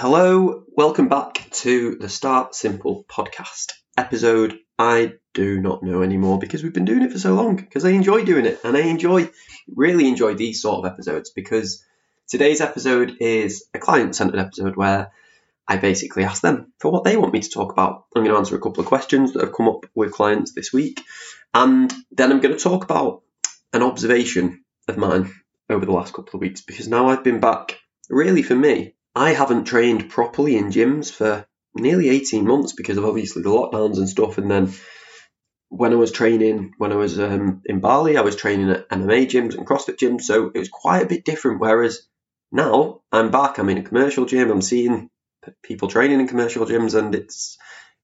Hello, welcome back to the Start Simple podcast episode. I do not know anymore because we've been doing it for so long because I enjoy doing it and I enjoy, really enjoy these sort of episodes because today's episode is a client centered episode where I basically ask them for what they want me to talk about. I'm going to answer a couple of questions that have come up with clients this week and then I'm going to talk about an observation of mine over the last couple of weeks because now I've been back really for me I haven't trained properly in gyms for nearly 18 months because of obviously the lockdowns and stuff. And then when I was training, when I was um, in Bali, I was training at MMA gyms and CrossFit gyms. So it was quite a bit different. Whereas now I'm back, I'm in a commercial gym, I'm seeing people training in commercial gyms, and it's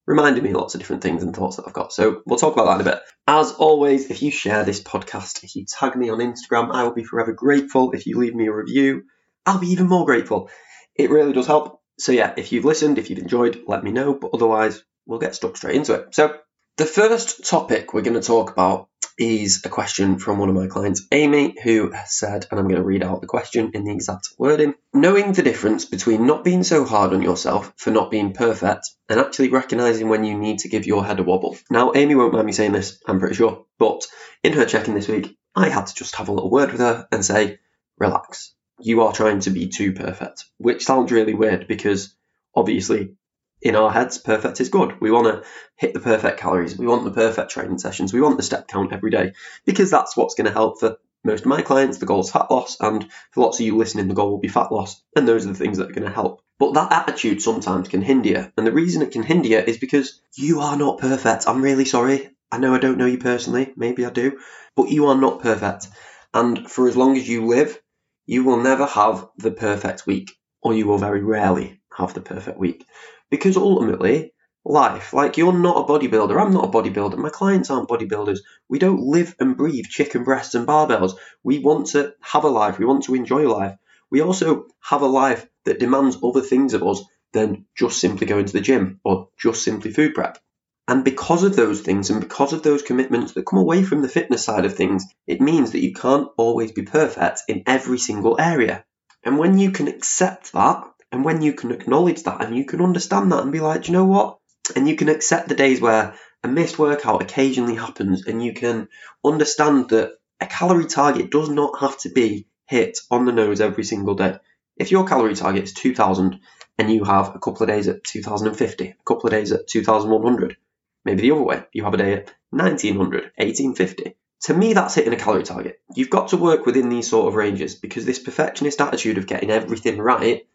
reminding me lots of different things and thoughts that I've got. So we'll talk about that in a bit. As always, if you share this podcast, if you tag me on Instagram, I will be forever grateful. If you leave me a review, I'll be even more grateful. It really does help. So yeah, if you've listened, if you've enjoyed, let me know. But otherwise, we'll get stuck straight into it. So the first topic we're going to talk about is a question from one of my clients, Amy, who said, and I'm going to read out the question in the exact wording knowing the difference between not being so hard on yourself for not being perfect and actually recognizing when you need to give your head a wobble. Now, Amy won't mind me saying this, I'm pretty sure, but in her check in this week, I had to just have a little word with her and say, relax you are trying to be too perfect, which sounds really weird because obviously in our heads, perfect is good. We want to hit the perfect calories. We want the perfect training sessions. We want the step count every day because that's what's going to help for most of my clients. The goal is fat loss, and for lots of you listening, the goal will be fat loss. And those are the things that are going to help. But that attitude sometimes can hinder you. And the reason it can hinder you is because you are not perfect. I'm really sorry. I know I don't know you personally. Maybe I do. But you are not perfect. And for as long as you live, you will never have the perfect week, or you will very rarely have the perfect week. Because ultimately, life, like you're not a bodybuilder, I'm not a bodybuilder, my clients aren't bodybuilders. We don't live and breathe chicken breasts and barbells. We want to have a life, we want to enjoy life. We also have a life that demands other things of us than just simply going to the gym or just simply food prep. And because of those things and because of those commitments that come away from the fitness side of things, it means that you can't always be perfect in every single area. And when you can accept that, and when you can acknowledge that, and you can understand that and be like, you know what? And you can accept the days where a missed workout occasionally happens, and you can understand that a calorie target does not have to be hit on the nose every single day. If your calorie target is 2000 and you have a couple of days at 2050, a couple of days at 2100, Maybe the other way, you have a day at 1900, 1850. To me, that's hitting a calorie target. You've got to work within these sort of ranges because this perfectionist attitude of getting everything right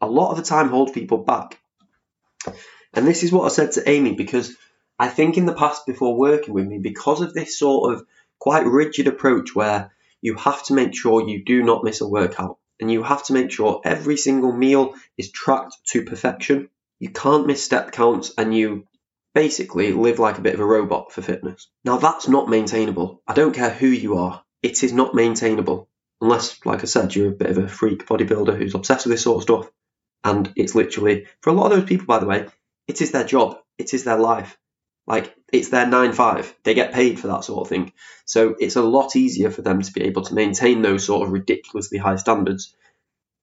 a lot of the time holds people back. And this is what I said to Amy because I think in the past, before working with me, because of this sort of quite rigid approach where you have to make sure you do not miss a workout and you have to make sure every single meal is tracked to perfection. You can't miss step counts and you basically live like a bit of a robot for fitness. Now that's not maintainable. I don't care who you are, it is not maintainable. Unless, like I said, you're a bit of a freak bodybuilder who's obsessed with this sort of stuff. And it's literally, for a lot of those people, by the way, it is their job, it is their life. Like, it's their 9 5. They get paid for that sort of thing. So it's a lot easier for them to be able to maintain those sort of ridiculously high standards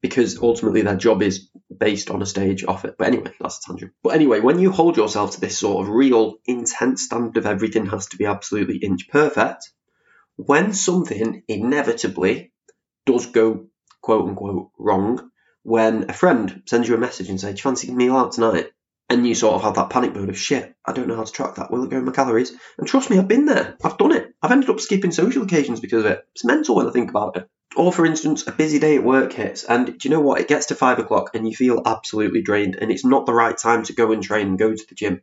because ultimately their job is based on a stage offer. But anyway, that's a tangent. But anyway, when you hold yourself to this sort of real intense standard of everything has to be absolutely inch perfect, when something inevitably does go quote unquote wrong, when a friend sends you a message and says, Do you fancy me out tonight? And you sort of have that panic mode of shit, I don't know how to track that. Will it go in my calories? And trust me, I've been there. I've done it. I've ended up skipping social occasions because of it. It's mental when I think about it. Or, for instance, a busy day at work hits, and do you know what? It gets to five o'clock and you feel absolutely drained, and it's not the right time to go and train and go to the gym.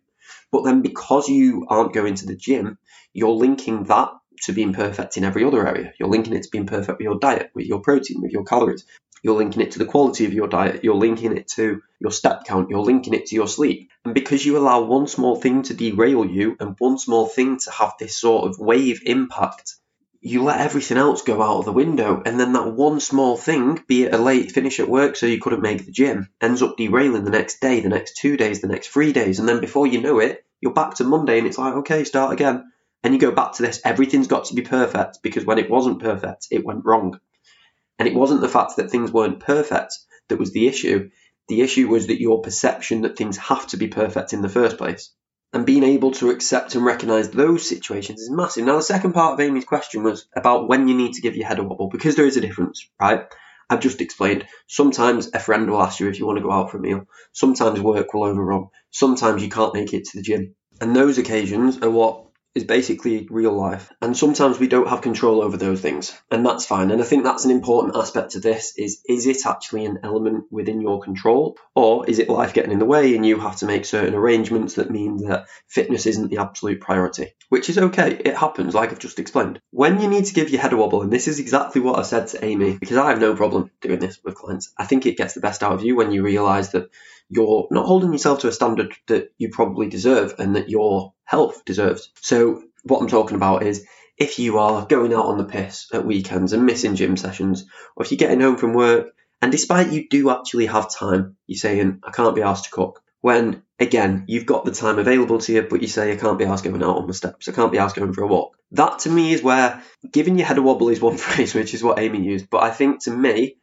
But then, because you aren't going to the gym, you're linking that to being perfect in every other area. You're linking it to being perfect with your diet, with your protein, with your calories. You're linking it to the quality of your diet. You're linking it to your step count. You're linking it to your sleep. And because you allow one small thing to derail you and one small thing to have this sort of wave impact, you let everything else go out of the window, and then that one small thing, be it a late finish at work so you couldn't make the gym, ends up derailing the next day, the next two days, the next three days, and then before you know it, you're back to Monday and it's like, okay, start again. And you go back to this, everything's got to be perfect because when it wasn't perfect, it went wrong. And it wasn't the fact that things weren't perfect that was the issue, The issue was that your perception that things have to be perfect in the first place. And being able to accept and recognise those situations is massive. Now, the second part of Amy's question was about when you need to give your head a wobble, because there is a difference, right? I've just explained. Sometimes a friend will ask you if you want to go out for a meal. Sometimes work will overrun. Sometimes you can't make it to the gym. And those occasions are what is basically real life. And sometimes we don't have control over those things. And that's fine. And I think that's an important aspect to this is is it actually an element within your control? Or is it life getting in the way and you have to make certain arrangements that mean that fitness isn't the absolute priority? Which is okay. It happens, like I've just explained. When you need to give your head a wobble, and this is exactly what I said to Amy, because I have no problem doing this with clients. I think it gets the best out of you when you realise that you're not holding yourself to a standard that you probably deserve and that your health deserves. So, what I'm talking about is if you are going out on the piss at weekends and missing gym sessions, or if you're getting home from work and despite you do actually have time, you're saying, I can't be asked to cook. When again, you've got the time available to you, but you say, I can't be asked going out on the steps, I can't be asked going for a walk. That to me is where giving your head a wobble is one phrase, which is what Amy used. But I think to me,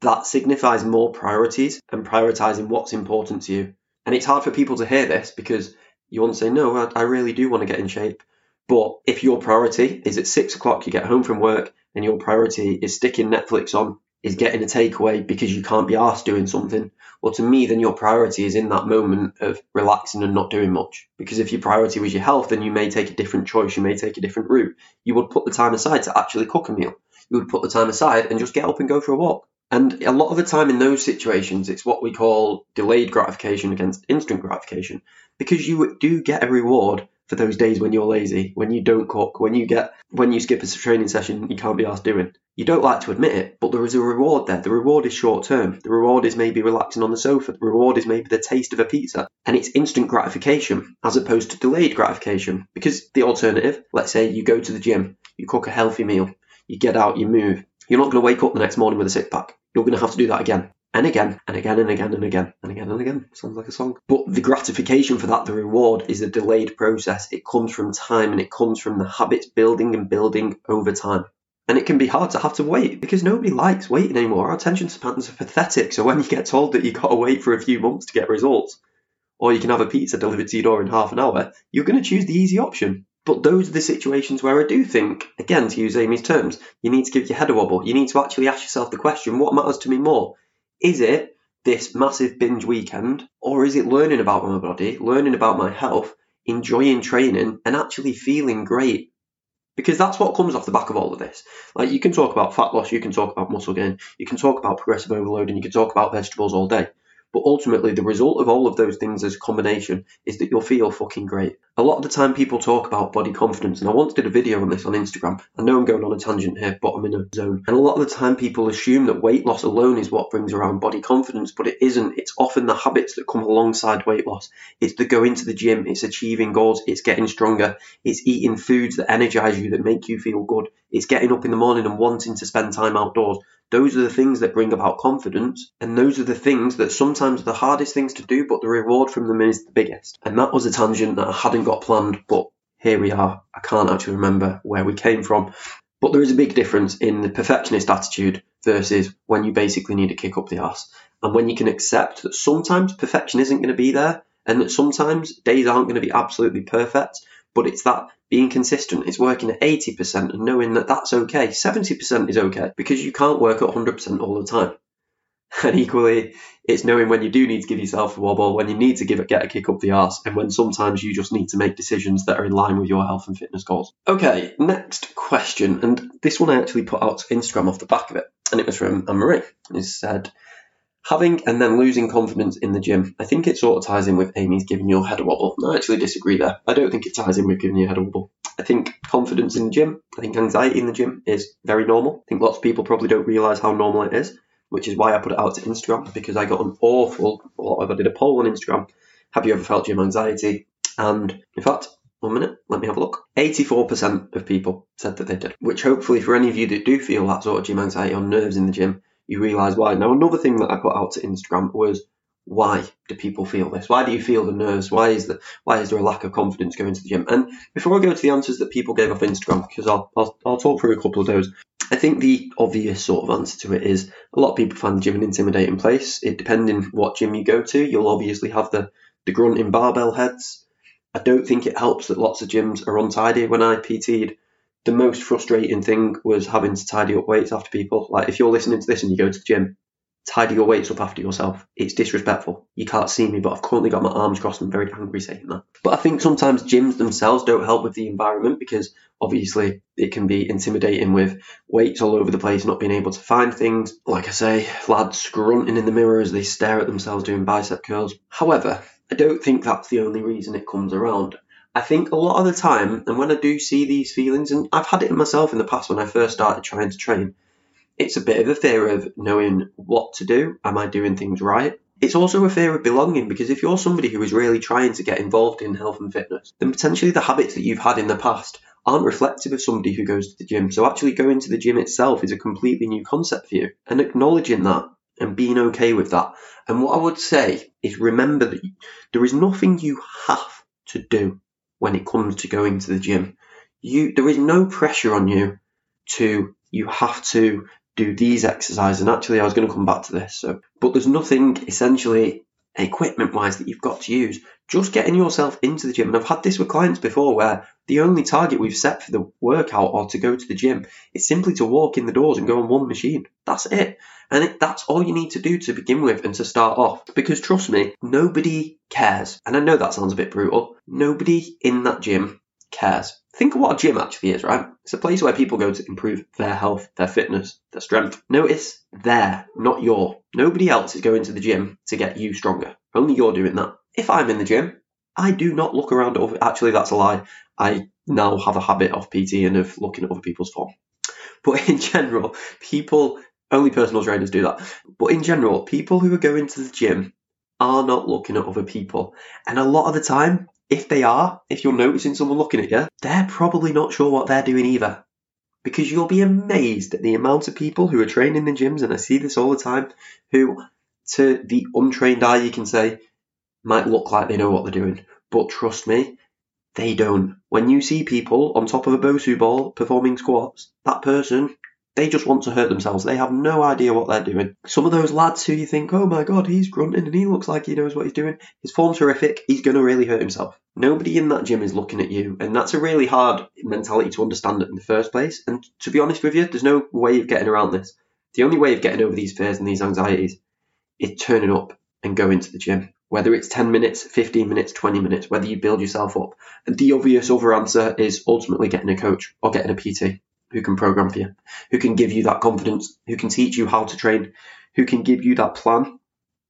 that signifies more priorities and prioritizing what's important to you. And it's hard for people to hear this because you want to say, no, I, I really do want to get in shape. But if your priority is at six o'clock, you get home from work, and your priority is sticking Netflix on, is getting a takeaway because you can't be asked doing something, well, to me, then your priority is in that moment of relaxing and not doing much. Because if your priority was your health, then you may take a different choice, you may take a different route. You would put the time aside to actually cook a meal. You would put the time aside and just get up and go for a walk. And a lot of the time in those situations, it's what we call delayed gratification against instant gratification because you do get a reward for those days when you're lazy, when you don't cook, when you get when you skip a training session you can't be asked doing. You don't like to admit it, but there is a reward there. The reward is short term. The reward is maybe relaxing on the sofa. The reward is maybe the taste of a pizza. And it's instant gratification as opposed to delayed gratification. Because the alternative, let's say you go to the gym, you cook a healthy meal, you get out, you move. You're not going to wake up the next morning with a six pack you're going to have to do that again and again and again and again and again and again and again. Sounds like a song. But the gratification for that, the reward, is a delayed process. It comes from time and it comes from the habits building and building over time. And it can be hard to have to wait because nobody likes waiting anymore. Our attention spans are pathetic. So when you get told that you've got to wait for a few months to get results, or you can have a pizza delivered to your door in half an hour, you're going to choose the easy option. But those are the situations where I do think, again, to use Amy's terms, you need to give your head a wobble. You need to actually ask yourself the question what matters to me more? Is it this massive binge weekend, or is it learning about my body, learning about my health, enjoying training, and actually feeling great? Because that's what comes off the back of all of this. Like, you can talk about fat loss, you can talk about muscle gain, you can talk about progressive overload, and you can talk about vegetables all day. But ultimately, the result of all of those things as a combination is that you'll feel fucking great. A lot of the time, people talk about body confidence, and I once did a video on this on Instagram. I know I'm going on a tangent here, but I'm in a zone. And a lot of the time, people assume that weight loss alone is what brings around body confidence, but it isn't. It's often the habits that come alongside weight loss. It's the going to the gym, it's achieving goals, it's getting stronger, it's eating foods that energize you, that make you feel good, it's getting up in the morning and wanting to spend time outdoors. Those are the things that bring about confidence, and those are the things that sometimes are the hardest things to do, but the reward from them is the biggest. And that was a tangent that I hadn't got planned, but here we are. I can't actually remember where we came from. But there is a big difference in the perfectionist attitude versus when you basically need to kick up the ass. And when you can accept that sometimes perfection isn't going to be there, and that sometimes days aren't going to be absolutely perfect, but it's that being consistent. It's working at 80% and knowing that that's okay. 70% is okay because you can't work at 100% all the time. And equally, it's knowing when you do need to give yourself a wobble, when you need to give it, get a kick up the arse, and when sometimes you just need to make decisions that are in line with your health and fitness goals. Okay, next question, and this one I actually put out to Instagram off the back of it, and it was from Anne Marie. It said, having and then losing confidence in the gym. I think it sort of ties in with Amy's giving your head a wobble. I actually disagree there. I don't think it ties in with giving your head a wobble. I think confidence in the gym, I think anxiety in the gym is very normal. I think lots of people probably don't realise how normal it is, which is why I put it out to Instagram because I got an awful lot of, I did a poll on Instagram. Have you ever felt gym anxiety? And in fact, one minute, let me have a look. 84% of people said that they did, which hopefully for any of you that do feel that sort of gym anxiety or nerves in the gym, you realise why. Now, another thing that I put out to Instagram was why do people feel this? Why do you feel the nerves? Why is the why is there a lack of confidence going to the gym? And before I go to the answers that people gave off Instagram, because I'll, I'll, I'll talk through a couple of those, I think the obvious sort of answer to it is a lot of people find the gym an intimidating place. It depending what gym you go to, you'll obviously have the, the grunting barbell heads. I don't think it helps that lots of gyms are untidy. When I PT'd, the most frustrating thing was having to tidy up weights after people. Like if you're listening to this and you go to the gym, tidy your weights up after yourself. It's disrespectful. You can't see me, but I've currently got my arms crossed and I'm very angry saying that. But I think sometimes gyms themselves don't help with the environment because obviously it can be intimidating with weights all over the place, not being able to find things. Like I say, lads grunting in the mirror as they stare at themselves doing bicep curls. However, I don't think that's the only reason it comes around. I think a lot of the time, and when I do see these feelings, and I've had it in myself in the past when I first started trying to train, it's a bit of a fear of knowing what to do. Am I doing things right? It's also a fear of belonging because if you're somebody who is really trying to get involved in health and fitness, then potentially the habits that you've had in the past aren't reflective of somebody who goes to the gym. So actually going to the gym itself is a completely new concept for you. And acknowledging that and being okay with that. And what I would say is remember that there is nothing you have to do when it comes to going to the gym. You there is no pressure on you to you have to do these exercises. And actually, I was going to come back to this. So, but there's nothing essentially equipment wise that you've got to use. Just getting yourself into the gym. And I've had this with clients before where the only target we've set for the workout or to go to the gym is simply to walk in the doors and go on one machine. That's it. And it, that's all you need to do to begin with and to start off. Because trust me, nobody cares. And I know that sounds a bit brutal. Nobody in that gym cares. Think of what a gym actually is, right? It's a place where people go to improve their health, their fitness, their strength. Notice there, not your. Nobody else is going to the gym to get you stronger. Only you're doing that. If I'm in the gym, I do not look around over. Actually, that's a lie. I now have a habit of PT and of looking at other people's form. But in general, people, only personal trainers do that. But in general, people who are going to the gym are not looking at other people. And a lot of the time, if they are, if you're noticing someone looking at you, they're probably not sure what they're doing either. Because you'll be amazed at the amount of people who are training in the gyms, and I see this all the time, who, to the untrained eye, you can say, might look like they know what they're doing. But trust me, they don't. When you see people on top of a Bosu ball performing squats, that person they just want to hurt themselves. They have no idea what they're doing. Some of those lads who you think, oh my god, he's grunting and he looks like he knows what he's doing. His form's horrific. He's going to really hurt himself. Nobody in that gym is looking at you. And that's a really hard mentality to understand in the first place. And to be honest with you, there's no way of getting around this. The only way of getting over these fears and these anxieties is turning up and going to the gym. Whether it's 10 minutes, 15 minutes, 20 minutes, whether you build yourself up. And The obvious other answer is ultimately getting a coach or getting a PT who can program for you, who can give you that confidence, who can teach you how to train, who can give you that plan.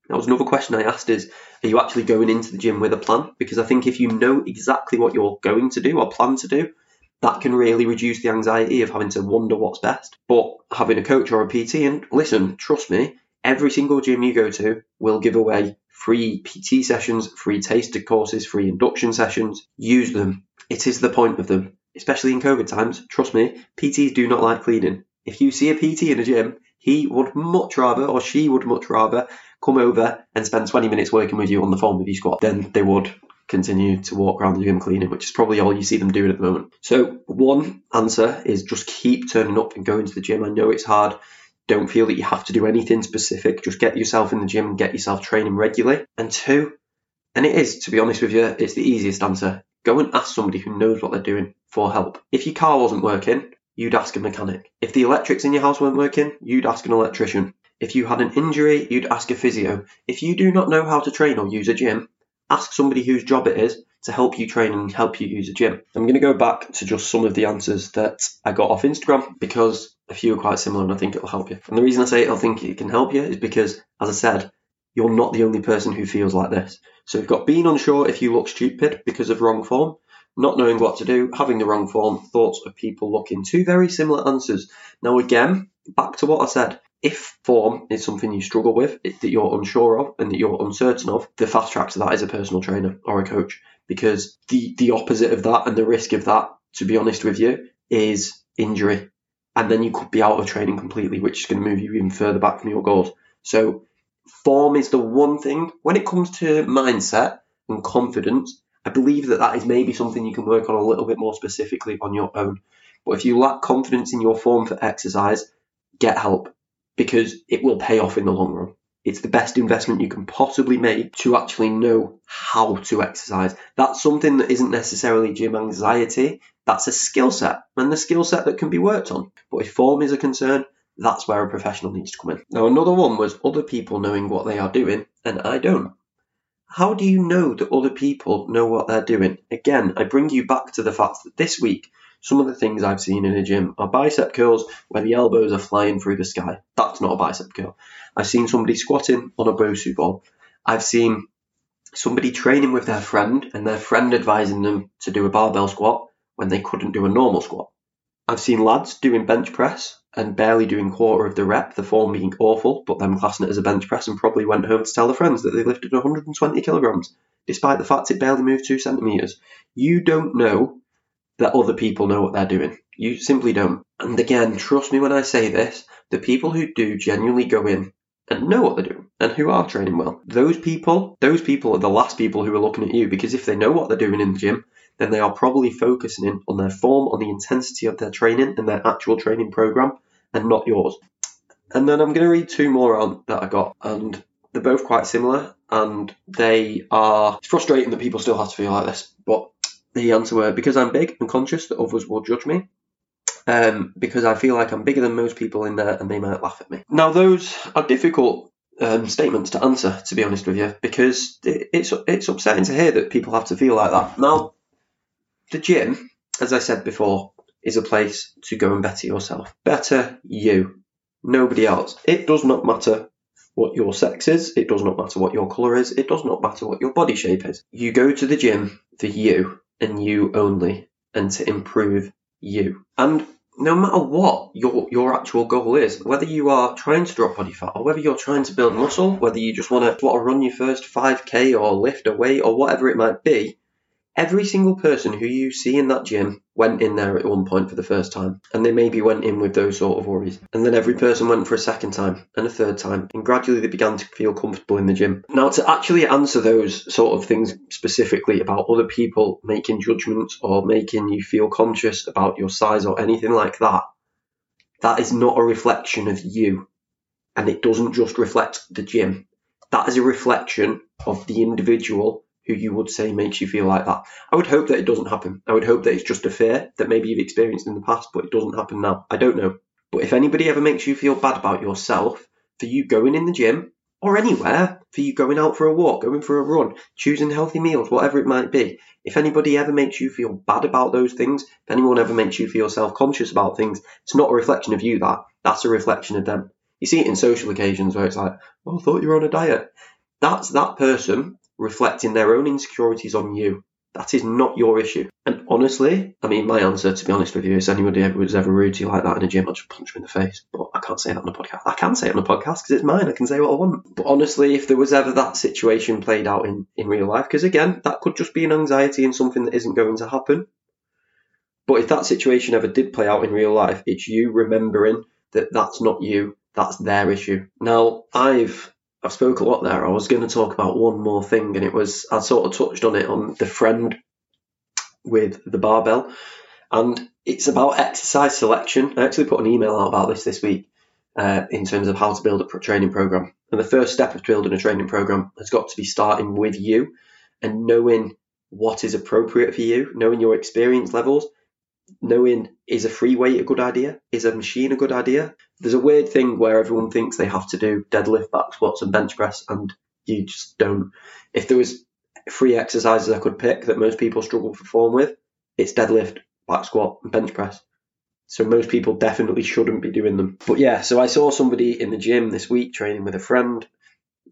That was another question I asked is, are you actually going into the gym with a plan? Because I think if you know exactly what you're going to do or plan to do, that can really reduce the anxiety of having to wonder what's best. But having a coach or a PT, and listen, trust me, every single gym you go to will give away free PT sessions, free taster courses, free induction sessions. Use them. It is the point of them especially in COVID times, trust me, PTs do not like cleaning. If you see a PT in a gym, he would much rather, or she would much rather, come over and spend 20 minutes working with you on the phone with you squat than they would continue to walk around the gym cleaning, which is probably all you see them doing at the moment. So, one answer is just keep turning up and going to the gym. I know it's hard. Don't feel that you have to do anything specific. Just get yourself in the gym and get yourself training regularly. And two, and it is, to be honest with you, it's the easiest answer. Go and ask somebody who knows what they're doing for help. If your car wasn't working, you'd ask a mechanic. If the electrics in your house weren't working, you'd ask an electrician. If you had an injury, you'd ask a physio. If you do not know how to train or use a gym, ask somebody whose job it is to help you train and help you use a gym. I'm going to go back to just some of the answers that I got off Instagram because a few are quite similar and I think it'll help you. And the reason I say I think it can help you is because, as I said, you're not the only person who feels like this. So we've got being unsure if you look stupid because of wrong form, not knowing what to do, having the wrong form, thoughts of people looking. Two very similar answers. Now again, back to what I said. If form is something you struggle with, that you're unsure of, and that you're uncertain of, the fast track to that is a personal trainer or a coach. Because the, the opposite of that and the risk of that, to be honest with you, is injury. And then you could be out of training completely, which is going to move you even further back from your goals. So form is the one thing when it comes to mindset and confidence. I believe that that is maybe something you can work on a little bit more specifically on your own. But if you lack confidence in your form for exercise, get help because it will pay off in the long run. It's the best investment you can possibly make to actually know how to exercise. That's something that isn't necessarily gym anxiety. That's a skill set and the skill set that can be worked on. But if form is a concern, that's where a professional needs to come in. Now, another one was other people knowing what they are doing and I don't. How do you know that other people know what they're doing? Again, I bring you back to the fact that this week, some of the things I've seen in a gym are bicep curls where the elbows are flying through the sky. That's not a bicep curl. I've seen somebody squatting on a Bosu ball. I've seen somebody training with their friend and their friend advising them to do a barbell squat when they couldn't do a normal squat. I've seen lads doing bench press and barely doing quarter of the rep, the form being awful, but them classing it as a bench press and probably went home to tell their friends that they lifted 120 kilograms, despite the fact it barely moved two centimeters. You don't know that other people know what they're doing. You simply don't. And again, trust me when I say this, the people who do genuinely go in and know what they're doing and who are training well, those people, those people are the last people who are looking at you because if they know what they're doing in the gym, then they are probably focusing in on their form, on the intensity of their training and their actual training program and not yours. And then I'm going to read two more on that I got, and they're both quite similar, and they are. It's frustrating that people still have to feel like this, but the answer were because I'm big and conscious that others will judge me. Um, because I feel like I'm bigger than most people in there and they might laugh at me. Now, those are difficult um, statements to answer, to be honest with you, because it's it's upsetting to hear that people have to feel like that. Now, the gym, as I said before, is a place to go and better yourself. Better you, nobody else. It does not matter what your sex is, it does not matter what your colour is, it does not matter what your body shape is. You go to the gym for you and you only, and to improve you. And no matter what your your actual goal is, whether you are trying to drop body fat or whether you're trying to build muscle, whether you just want to want to run your first 5k or lift a weight or whatever it might be, Every single person who you see in that gym went in there at one point for the first time, and they maybe went in with those sort of worries. And then every person went for a second time and a third time, and gradually they began to feel comfortable in the gym. Now, to actually answer those sort of things specifically about other people making judgments or making you feel conscious about your size or anything like that, that is not a reflection of you. And it doesn't just reflect the gym. That is a reflection of the individual who you would say makes you feel like that. I would hope that it doesn't happen. I would hope that it's just a fear that maybe you've experienced in the past, but it doesn't happen now. I don't know. But if anybody ever makes you feel bad about yourself for you going in the gym or anywhere, for you going out for a walk, going for a run, choosing healthy meals, whatever it might be, if anybody ever makes you feel bad about those things, if anyone ever makes you feel self conscious about things, it's not a reflection of you that. That's a reflection of them. You see it in social occasions where it's like, oh, I thought you were on a diet. That's that person reflecting their own insecurities on you. That is not your issue. And honestly, I mean, my answer, to be honest with you, is anybody ever ever rude to you like that in a gym, I'd just punch them in the face. But I can't say that on a podcast. I can say it on a podcast because it's mine. I can say what I want. But honestly, if there was ever that situation played out in, in real life, because again, that could just be an anxiety and something that isn't going to happen. But if that situation ever did play out in real life, it's you remembering that that's not you, that's their issue. Now, I've I spoke a lot there. I was going to talk about one more thing, and it was I sort of touched on it on the friend with the barbell, and it's about exercise selection. I actually put an email out about this this week uh, in terms of how to build a training program. And the first step of building a training program has got to be starting with you and knowing what is appropriate for you, knowing your experience levels, knowing is a free weight a good idea? Is a machine a good idea? There's a weird thing where everyone thinks they have to do deadlift, back squats, and bench press, and you just don't. If there was free exercises I could pick that most people struggle to form with, it's deadlift, back squat, and bench press. So most people definitely shouldn't be doing them. But yeah, so I saw somebody in the gym this week training with a friend,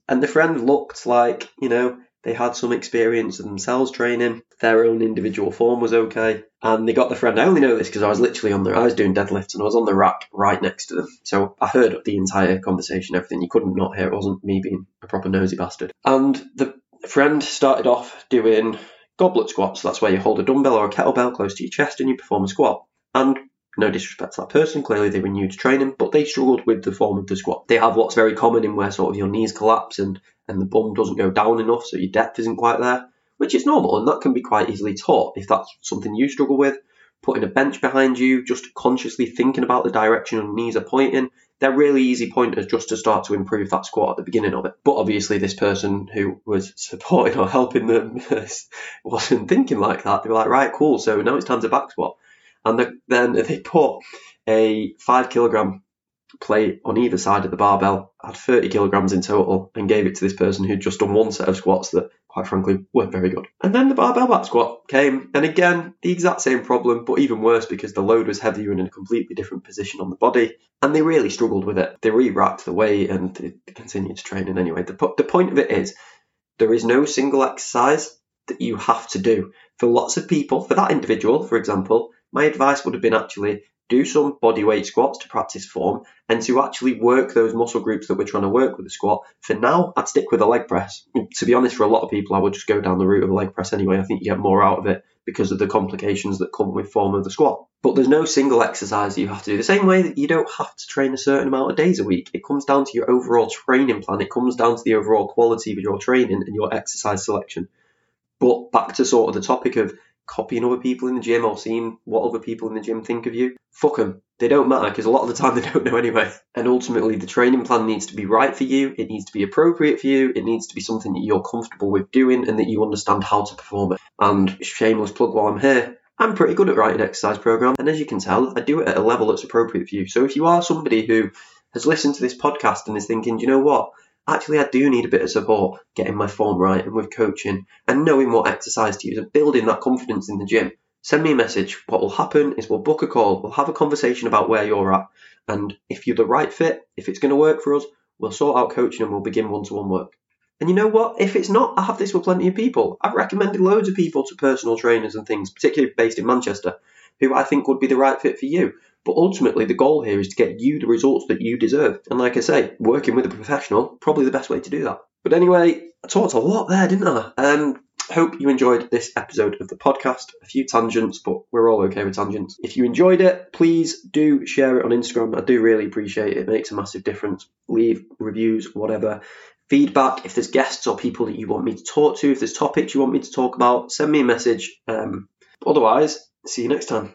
and the friend looked like, you know, they had some experience themselves training. Their own individual form was okay. And they got the friend. I only know this because I was literally on the, I was doing deadlifts and I was on the rack right next to them. So I heard the entire conversation, everything. You couldn't not hear. It wasn't me being a proper nosy bastard. And the friend started off doing goblet squats. That's where you hold a dumbbell or a kettlebell close to your chest and you perform a squat. And no disrespect to that person, clearly they were new to training, but they struggled with the form of the squat. They have what's very common in where sort of your knees collapse and, and the bum doesn't go down enough, so your depth isn't quite there, which is normal and that can be quite easily taught if that's something you struggle with. putting a bench behind you, just consciously thinking about the direction your knees are pointing. They're really easy pointers just to start to improve that squat at the beginning of it. But obviously, this person who was supporting or helping them wasn't thinking like that. They were like, right, cool, so now it's time to back squat. And then they put a five kilogram plate on either side of the barbell, had 30 kilograms in total, and gave it to this person who'd just done one set of squats that, quite frankly, weren't very good. And then the barbell back squat came, and again, the exact same problem, but even worse because the load was heavier and in a completely different position on the body, and they really struggled with it. They re-racked the weight and they continued to train. And anyway, the, the point of it is, there is no single exercise that you have to do. For lots of people, for that individual, for example, my advice would have been actually do some body weight squats to practice form and to actually work those muscle groups that we're trying to work with the squat. For now, I'd stick with a leg press. To be honest, for a lot of people, I would just go down the route of a leg press anyway. I think you get more out of it because of the complications that come with form of the squat. But there's no single exercise that you have to do. The same way that you don't have to train a certain amount of days a week. It comes down to your overall training plan. It comes down to the overall quality of your training and your exercise selection. But back to sort of the topic of copying other people in the gym or seeing what other people in the gym think of you. Fuck them. They don't matter because a lot of the time they don't know anyway. And ultimately, the training plan needs to be right for you. It needs to be appropriate for you. It needs to be something that you're comfortable with doing and that you understand how to perform it. And shameless plug while I'm here, I'm pretty good at writing exercise programs. And as you can tell, I do it at a level that's appropriate for you. So if you are somebody who has listened to this podcast and is thinking, you know what? Actually I do need a bit of support getting my form right and with coaching and knowing what exercise to use and building that confidence in the gym. Send me a message. What will happen is we'll book a call, we'll have a conversation about where you're at, and if you're the right fit, if it's going to work for us, we'll sort out coaching and we'll begin one to one work. And you know what? If it's not, I have this with plenty of people. I've recommended loads of people to personal trainers and things, particularly based in Manchester, who I think would be the right fit for you. But ultimately, the goal here is to get you the results that you deserve. And like I say, working with a professional, probably the best way to do that. But anyway, I talked a lot there, didn't I? Um, hope you enjoyed this episode of the podcast. A few tangents, but we're all okay with tangents. If you enjoyed it, please do share it on Instagram. I do really appreciate it. It makes a massive difference. Leave reviews, whatever. Feedback, if there's guests or people that you want me to talk to, if there's topics you want me to talk about, send me a message. Um, otherwise, see you next time.